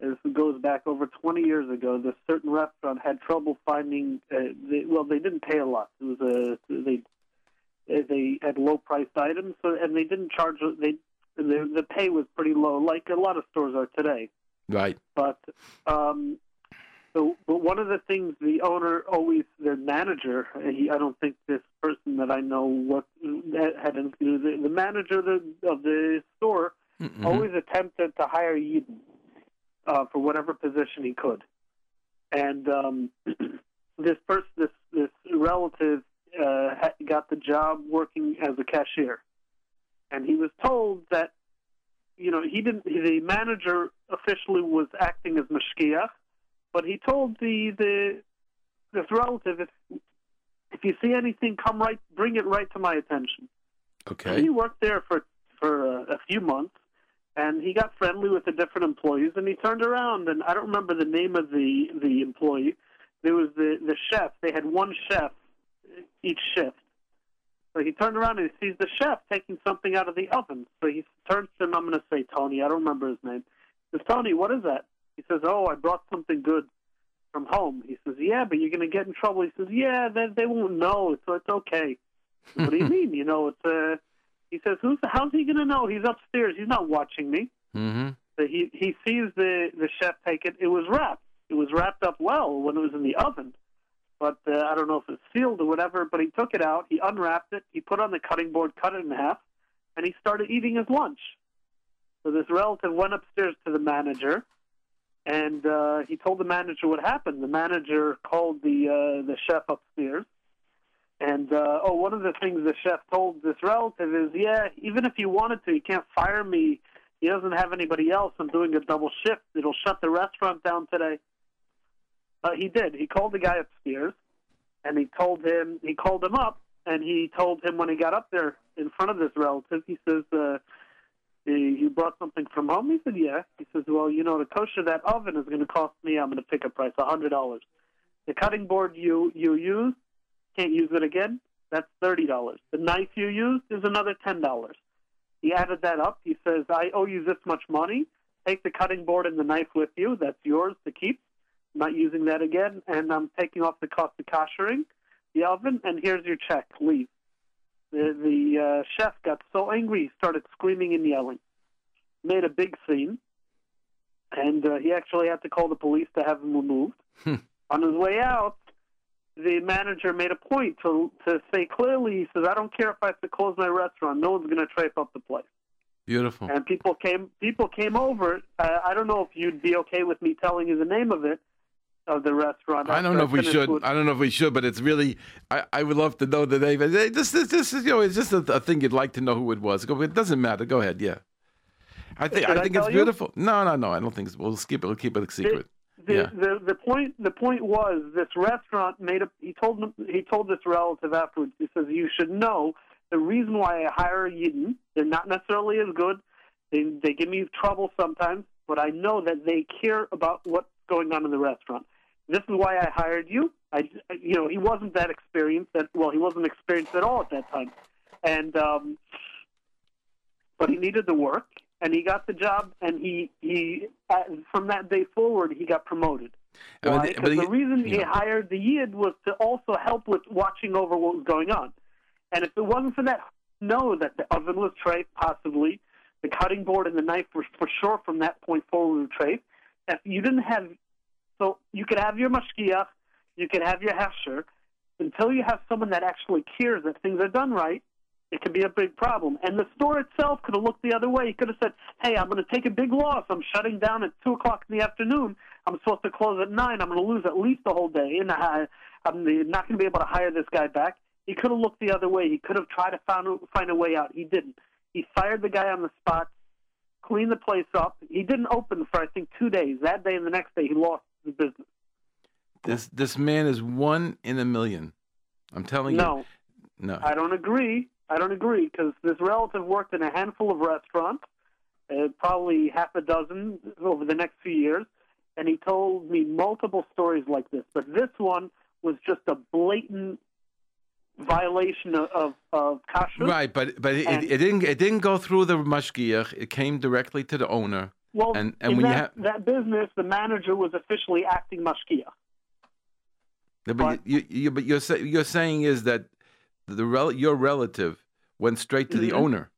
This goes back over 20 years ago. This certain restaurant had trouble finding. Uh, they, well, they didn't pay a lot. It was a they they had low-priced items, so, and they didn't charge. They the the pay was pretty low, like a lot of stores are today. Right. But um, so, but one of the things the owner always, the manager, he, I don't think this person that I know what had anything to do. The, the manager of the, of the store Mhm. always attempted to hire Yidden uh, for whatever position he could, and um, this person, this this relative, uh, got the job working as a cashier, and he was told that you know, he didn't. The manager officially was acting as mashgiach, but he told the the this relative, if if you see anything, come right, bring it right to my attention. Okay. He worked there for for a, a few months, and he got friendly with the different employees. And he turned around, and I don't remember the name of the the employee. There was the the chef. They had one chef each shift. So he turned around and he sees the chef taking something out of the oven. So he turns to him. I'm going to say Tony. I don't remember his name. He says, Tony, what is that? He says, Oh, I brought something good from home. He says, Yeah, but you're going to get in trouble. He says, Yeah, they they won't know, so it's okay. what do you mean? You know, it's uh. He says, "Who's? How's he going to know? He's upstairs. He's not watching me." Mm-hmm. So he he sees the the chef take it. It was wrapped. It was wrapped up well when it was in the oven, but uh, I don't know if it's sealed or whatever. But he took it out. He unwrapped it. He put it on the cutting board, cut it in half, and he started eating his lunch. So this relative went upstairs to the manager, and uh, he told the manager what happened. The manager called the uh, the chef upstairs, and uh, oh, one of the things the chef told this relative is, yeah, even if he wanted to, he can't fire me. He doesn't have anybody else. I'm doing a double shift. It'll shut the restaurant down today. Uh, he did. He called the guy upstairs, and he told him. He called him up, and he told him when he got up there in front of this relative, he says, uh, Uh, "You brought something from home?" He said, "Yeah." He says, "Well, you know, to kosher that oven is going to cost me. I'm going to pick a price, a hundred dollars. The cutting board you you use can't use it again. That's thirty dollars. The knife you used is another ten dollars. He added that up. He says, "I owe you this much money. Take the cutting board and the knife with you. That's yours to keep. I'm not using that again, and I'm taking off the cost of koshering the oven. And here's your check. Leave." The the uh, chef got so angry he started screaming and yelling, made a big scene, and uh, he actually had to call the police to have him removed. On his way out, the manager made a point to to say clearly, he says, "I don't care if I have to close my restaurant. No one's going to treif up the place." Beautiful. And people came people came over. Uh, I don't know if you'd be okay with me telling you the name of it of the restaurant. I don't know if we should. Food. I don't know if we should, but it's really. I, I would love to know the name. This this this is you know it's just a, a thing you'd like to know who it was. It doesn't matter. Go ahead. Yeah. I think Should I think I it's beautiful. No, no, no. I don't think so. we'll skip it. We'll keep it a secret. The, yeah. the the point the point was this restaurant made a he told them he told this relative afterwards he says you should know the reason why I hire a Yidden they're not necessarily as good they they give me trouble sometimes but I know that they care about what's going on in the restaurant this is why I hired you I you know he wasn't that experienced that well he wasn't experienced at all at that time and um but he needed the work and he got the job, and he he uh, from that day forward he got promoted. Why? the- Because the he- reason he hired the Yid was to also help with watching over what was going on. And if it wasn't for that, know that the oven was traced, possibly the cutting board and the knife were for sure from that point forward were traced. If you didn't have, so you could have your mashgiach, you could have your hechsher, until you have someone that actually cares that things are done right, it could be a big problem. And the store itself could have looked the other way. He could have said, "Hey, I'm going to take a big loss. I'm shutting down at two o'clock in the afternoon. I'm supposed to close at nine. I'm going to lose at least the whole day, and I, I'm not going to be able to hire this guy back." He could have looked the other way. He could have tried to find find a way out. He didn't. He fired the guy on the spot, cleaned the place up. He didn't open for I think two days. That day and the next day, he lost the business. This this man is one in a million. I'm telling No, you. No. No. I don't agree. I don't agree because this relative worked in a handful of restaurants, uh, probably half a dozen over the next few years, and he told me multiple stories like this. But this one was just a blatant violation of of, of kashrut. Right, but but it, it didn't it didn't go through the mashgiach. It came directly to the owner. Well, And- and in when you that, that business, the manager was officially acting mashgiach. Yeah, But you, you but you're say, you're saying is that the rel, your relative went straight to the Mhm. owner.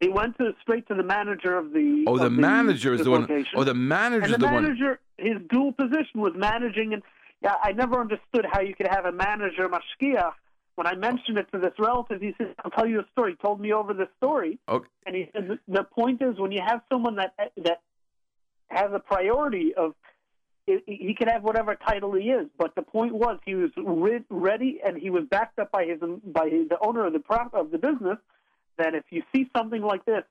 He went to straight to the manager of the. Oh, the of manager is the one. Oh, the manager and is the the one. manager, his dual position was managing, and yeah, I never understood how you could have a manager mashgiach. When I mentioned it to this relative, he said, "I'll tell you a story." He told me over the story, Okay. and he said, "The- "The point is, when you have someone that that has a priority of, he- can have whatever title he is, but the point was he was re- ready, and he was backed up by his by his, the owner of the prop of the business. That if you see something like this,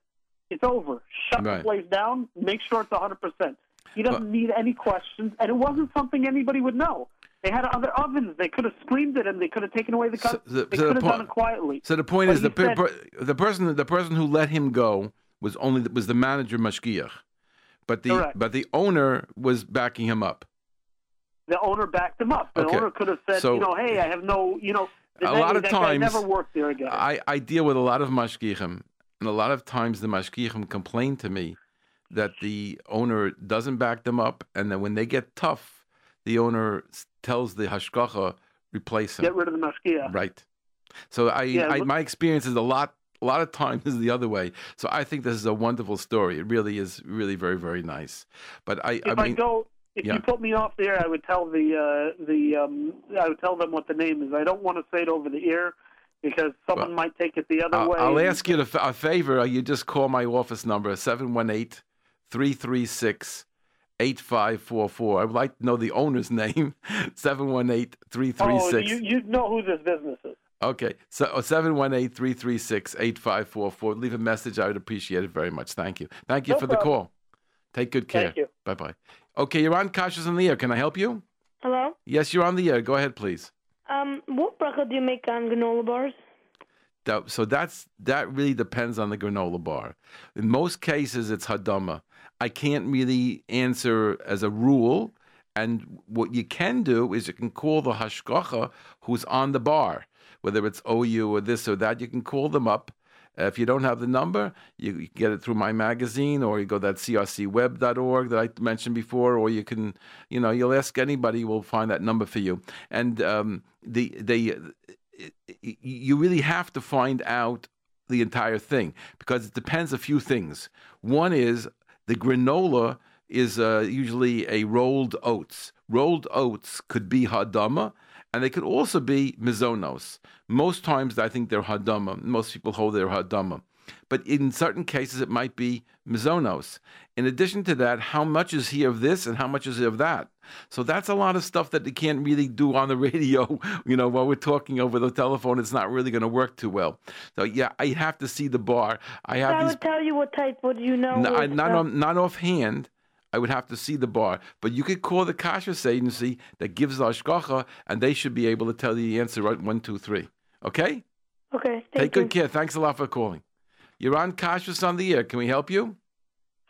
it's over. Shut Right. the place down. Make sure it's 100 percent. He doesn't need any questions, and it wasn't something anybody would know. They had other ovens. They could have screamed at him. They could have taken away the cup. so- they so the could have po- done it quietly. So the point But is the said- per- the person the person who let him go was only was the manager mashgiach, but the Correct. but the owner was backing him up. the owner backed him up. The Okay. owner could have said, So- you know, hey, I have no, you know, the A guy- lot of that times- never worked there again. I, I deal with a lot of mashgichim, and a lot of times the mashgichim complain to me that the owner doesn't back them up, and that when they get tough, the owner tells the hashgacha replace him. Get rid of the mashgiach. Right. So I, Yeah, I my experience is a lot a lot of times is the other way. So I think this is a wonderful story. It really is really very very nice. But I If I I, mean go, if yeah. you put me off the air, I would tell the uh, the um, I would tell them what the name is. I don't want to say it over the ear because someone well, might take it the other I'll, way. I'll ask you a favor. You just call my office number, 718 336 8544. I would like to know the owner's name, 718 336. Oh, you, you know who this business is. Okay, so 718 336 8544. Leave a message. I would appreciate it very much. Thank you. Thank you no for problem. the call. Take good care. Thank you. Bye bye. Okay, you're on Kashrus on the air. Can I help you? Hello? Yes, you're on the air. Go ahead, please. Um, what bracha do you make on granola bars? That, so that's that really depends on the granola bar. In most cases, it's hadama. I can't really answer as a rule. And what you can do is you can call the hashgacha who's on the bar, whether it's OU or this or that. You can call them up. Uh, if you don't have the number, you, you, get it through my magazine, or you go to that crcweb.org that I mentioned before, or you can, you know, you'll ask anybody, will find that number for you. And um, the they, you really have to find out the entire thing because it depends a few things. One is the granola is uh, usually a rolled oats. Rolled oats could be hadama, and they could also be mezonos. Most times, I think they're hadama. Most people hold they're hadama. But in certain cases, it might be mezonos. In addition to that, how much is he of this and how much is he of that? So that's a lot of stuff that they can't really do on the radio. You know, while we're talking over the telephone, it's not really going to work too well. So yeah, I have to see the bar. I have. I these... would tell you what type. What do you know? No, I, not uh, on, not offhand. I would have to see the bar, but you could call the kashrus agency that gives the hashgacha, and they should be able to tell you the answer right one, two, three. Okay. Okay. Take you. good care. Thanks a lot for calling. You're on Kashrus on the air. Can we help you?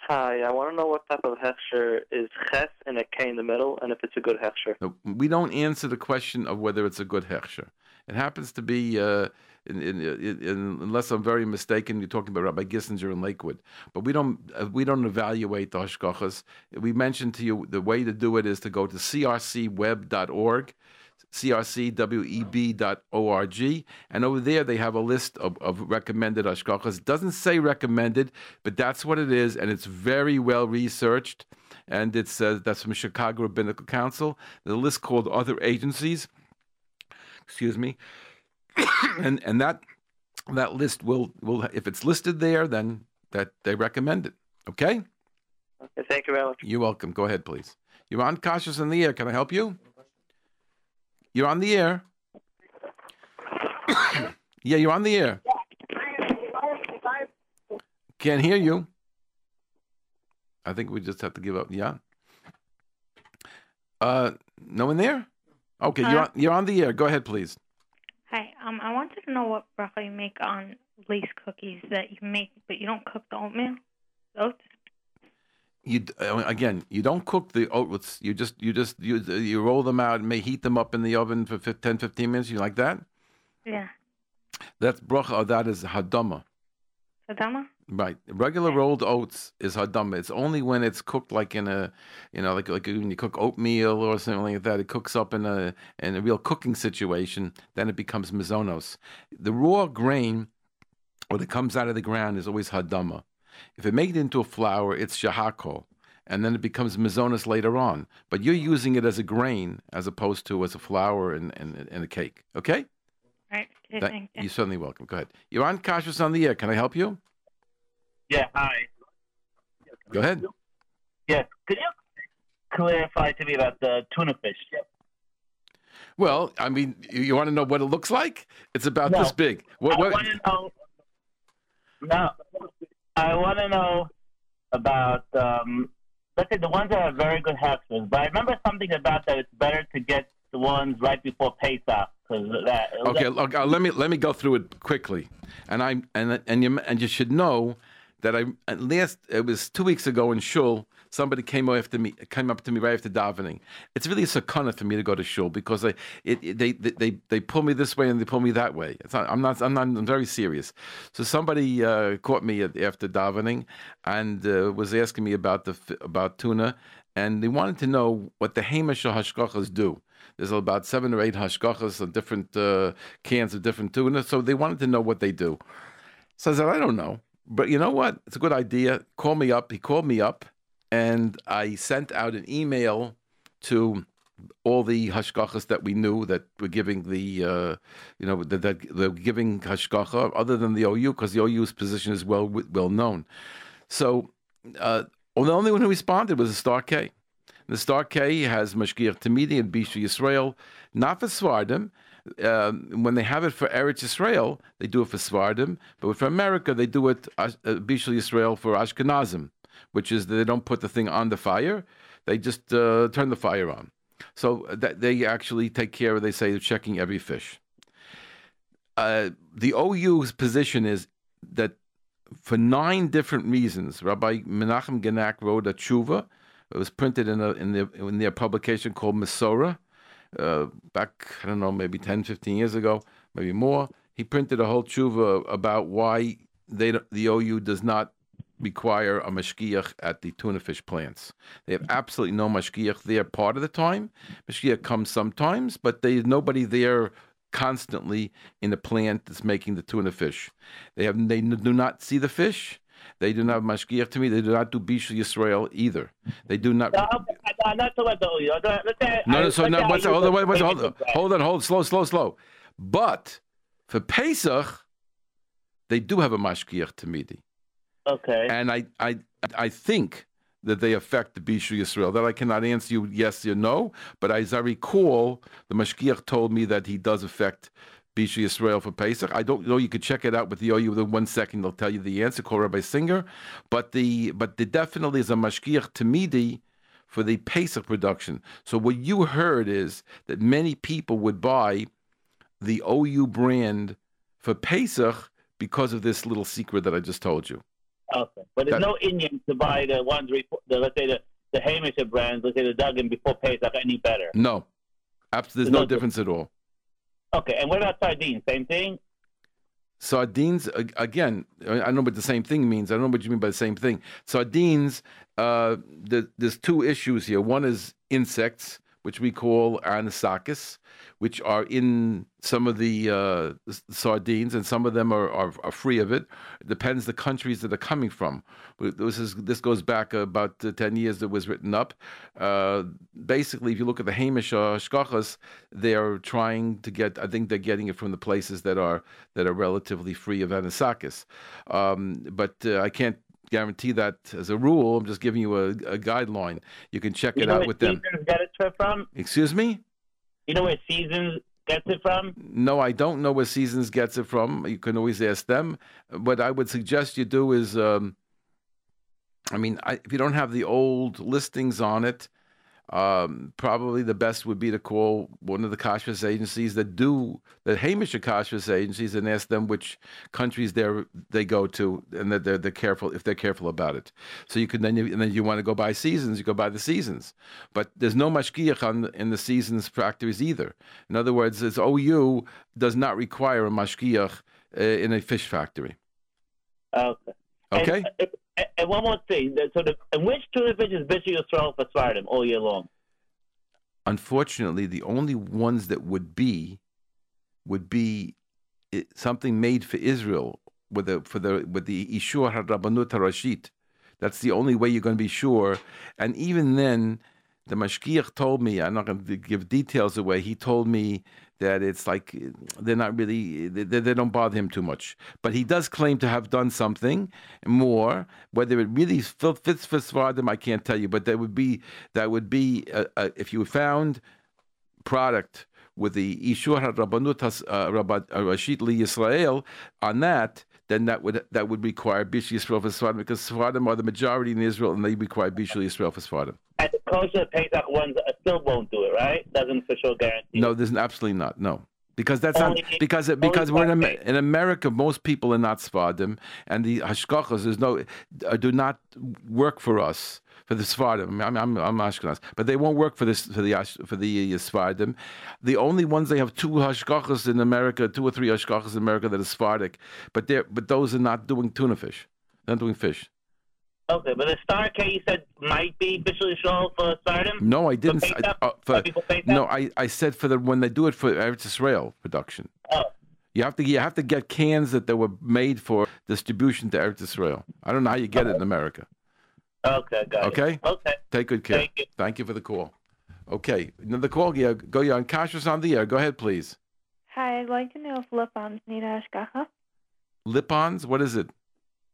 Hi, I want to know what type of hechsher is ches and a k in the middle, and if it's a good hechsher. No, we don't answer the question of whether it's a good hechsher. It happens to be, uh, in, in, in, unless I'm very mistaken, you're talking about Rabbi Gissinger in Lakewood. But we don't uh, we don't evaluate the hashgachas. We mentioned to you the way to do it is to go to crcweb.org crcweb.org. And over there, they have a list of, of recommended hashgachas. Doesn't say recommended, but that's what it is. And it's very well researched. And it says that's from Chicago Rabbinical Council. The list called Other Agencies. Excuse me. and and that that list will will if it's listed there, then that they recommend it. Okay. Okay. Thank you very much. You're welcome. Go ahead, please. You're on Kashrus in the air. Can I help you? You're on the air. yeah, you're on the air. Can't hear you. I think we just have to give up. Yeah. Uh, no one there. Okay, you're on, you're on the air. Go ahead, please. Hi. Um, I wanted to know what bracha you make on lace cookies that you make, but you don't cook the oatmeal, oats you uh, again you don't cook the oats. You just you just you you roll them out and may heat them up in the oven for 10 15 minutes. You like that? Yeah. That's bracha that is hadama. Hadama? Right. Regular rolled oats is hadama. It's only when it's cooked like in a you know like like when you cook oatmeal or something like that it cooks up in a in a real cooking situation then it becomes mezonos the raw grain when it comes out of the ground is always hadama if it makes it into a flour, it's shehakol, and then it becomes mezonos later on. But you're using it as a grain as opposed to as a flour and, and, and a cake. Okay? Right. That, you. You're certainly welcome. Go ahead. You're on Kashrus on the air. Can I help you? Yeah, hi. Go ahead. Yes. Could you clarify to me about the tuna fish? Well, I mean, you want to know what it looks like? It's about no. this big. What, I want to know. No, I want to know about, um, let's say, the ones that are very good hechshers. But I remember something about that. It's better to get the ones right before Pesach. Okay, look, uh, let me let me go through it quickly, and I and and you and you should know that I at last it was two weeks ago in shul somebody came after me, came up to me right after davening. It's really a sakana for me to go to shul because they, it, it, they, they, they pull me this way and they pull me that way. Not, I'm not, I'm not, I'm very serious. So somebody uh, caught me after davening and uh, was asking me about the about tuna, and they wanted to know what the hamish hashgachas do. There's about seven or eight hashgachas of different uh, cans of different tuna, so they wanted to know what they do. So I said, I don't know. But you know what? It's a good idea. Call me up. He called me up and I sent out an email to all the hashgachas that we knew that were giving the, uh, you know, that, that they're giving hashgacha, other than the OU, because the OU's position is well well known. So, uh, the only one who responded was the Star K. The Star K has Mashgiach Tamidi and Bishul Yisrael, not for Svardim. Um, when they have it for Eretz Yisrael, they do it for Svardim, but for America, they do it uh, Bishul Yisrael for Ashkenazim, which is they don't put the thing on the fire, they just uh, turn the fire on. So that they actually take care of, they say, they're checking every fish. Uh, the OU's position is that for nine different reasons, Rabbi Menachem Genack wrote a tshuva. It was printed in, a, in, the, in their publication called Mesorah uh, back, I don't know, maybe 10, 15 years ago, maybe more. He printed a whole tshuva about why they, the OU does not require a mashgiach at the tuna fish plants. They have absolutely no mashgiach there part of the time. Mashgiach comes sometimes, but there's nobody there constantly in the plant that's making the tuna fish. They have they do not see the fish. They do not have mashgiach Tamidi. They do not do bishul Yisrael either. They do not. No, not talking about the Let's say, no, no. So no. What's, hold on, wait, hold on, hold on, hold slow, slow, slow. But for Pesach, they do have a mashgiach Tamidi. Okay. And I, I, I think that they affect the Bishul Yisrael. That I cannot answer you yes or no, but as I recall, the Mashgiach told me that he does affect Bishul Yisrael for Pesach. I don't know. You could check it out with the OU within one second. They'll tell you the answer. Call Rabbi Singer, but the but definitely is a Mashgiach Tamidi for the Pesach production. So what you heard is that many people would buy the OU brand for Pesach because of this little secret that I just told you. Okay, but there's no inyan to buy the ones, the, let's say the the Hamisher brands, let's say the Duggan before Pesach, any better. No, absolutely, there's, there's no, no difference at all. Okay, and what about sardines? Same thing. Sardines again. I don't know what the same thing means. I don't know what you mean by the same thing. Sardines. Uh, the, there's two issues here. One is insects, which we call anisakis, which are in some of the uh, sardines, and some of them are, are, are, free of it. It depends the countries that are coming from. This is this goes back about uh, ten years. That was written up. Uh, basically, if you look at the Hamish shkachas, they're trying to get. I think they're getting it from the places that are that are relatively free of anisakis. Um, but uh, I can't guarantee that as a rule. I'm just giving you a, a guideline. You can check you it out with them. Get it from? Excuse me. You know where Seasons gets it from? No, I don't know where Seasons gets it from. You can always ask them. What I would suggest you do is, um, I mean, I, if you don't have the old listings on it, um, probably the best would be to call one of the kashrus agencies that do the Hamish kashrus agencies and ask them which countries they they go to and that they're, they're careful if they're careful about it. So you can then you, and then you want to go by seasons, you go by the seasons. But there's no mashgiach on in the seasons factories either. In other words, it's OU does not require a mashgiach uh, in a fish factory. Okay. Okay. And, uh, and one more thing. So, the, and which tuna fish is Bishul Yisrael for Svardim all year long? Unfortunately, the only ones that would be would be something made for Israel with the for the with the Ishur Harabanut Harashit. That's the only way you're going to be sure. And even then, the mashgiach told me. I'm not going to give details away. He told me that it's like they're not really they, they, don't bother him too much. But he does claim to have done something more. Whether it really fits for Svardim, I can't tell you. But that would be that would be a, a, if you found product with the Ishur Rabbanut uh, uh, Rashid Li Yisrael on that, then that would that would require Bishul Yisrael for Svardim because Svardim are the majority in Israel and they require Bishul Yisrael for Svardim. And the kosher Pesach ones still won't do it, right? Doesn't for sure guarantee. No, there's absolutely not. No. Because that's only, not because because we're in, in America. Most people are not Svardim, and the hashgachas is no uh, do not work for us for the Svardim. I'm, I'm, I'm Ashkenaz, but they won't work for this for the for the uh, Svardim. The only ones they have two hashgachas in America, two or three hashgachas in America that are Svardik, but they but those are not doing tuna fish. They're not doing fish. Okay, but the star K you said might be Bishul Yisrael for Svardim? No, I didn't. For I, uh, for, no, I, I said for the when they do it for Eretz Israel production. Oh. You have to you have to get cans that they were made for distribution to Eretz Israel. I don't know how you get it in America. Okay, got okay? it. Okay. Take good care. Thank you. Thank you for the call. Okay, another call. Yeah, go on. Kashrus on the air. Go ahead, please. Hi, I'd like to know if lip balms need hashgacha. Lip balms? What is it?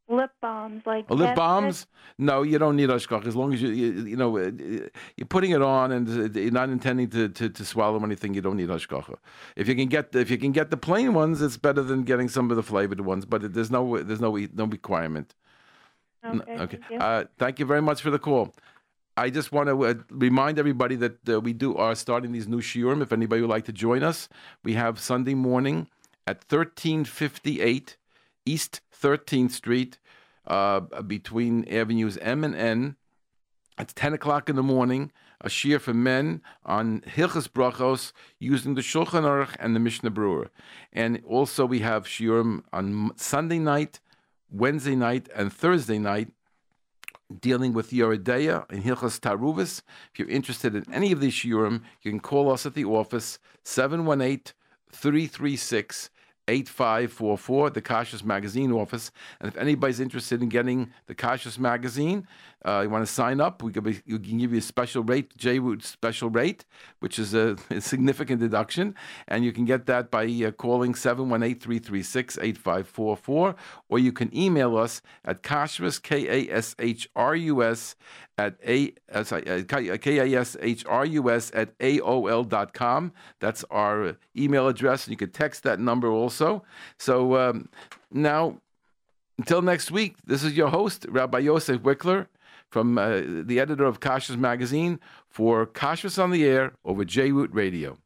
Lip balms, like oh, lip balms? No, you don't need hashgacha as long as you, you, you know you're putting it on and you're not intending to, to, to swallow anything. You don't need hashgacha. If you can get if you can get the plain ones, it's better than getting some of the flavored ones. But there's no there's no no requirement. Okay. okay. Thank you. Uh, thank you very much for the call. I just want to uh, remind everybody that uh, we do are starting these new shiurim. If anybody would like to join us, we have Sunday morning at 1358 East 13th Street, uh, between Avenues M and N. It's 10 o'clock in the morning. A shiur for men on Hilchas Brachos using the Shulchan Aruch and the Mishnah Berurah. And also we have shiurim on Sunday night, Wednesday night, and Thursday night dealing with Yoreh Deah and Hilchas Taruvis. If you're interested in any of these shiurim, you can call us at the office 718 336 8544, the Kashrus Magazine office. And if anybody's interested in getting the Kashrus Magazine, uh, you want to sign up, we can, be, we can give you a special rate, JRoot special rate, which is a, a, significant deduction. And you can get that by uh, calling 718 336 8544, or you can email us at Kashrus, K A S H R U S, at a k a s h r u s at aol dot com. That's our email address, and you can text that number also. So um, now, until next week, this is your host, Rabbi Yosef Wikler, from uh, the editor of Kashrus Magazine for Kashrus on the Air over JRoot Radio.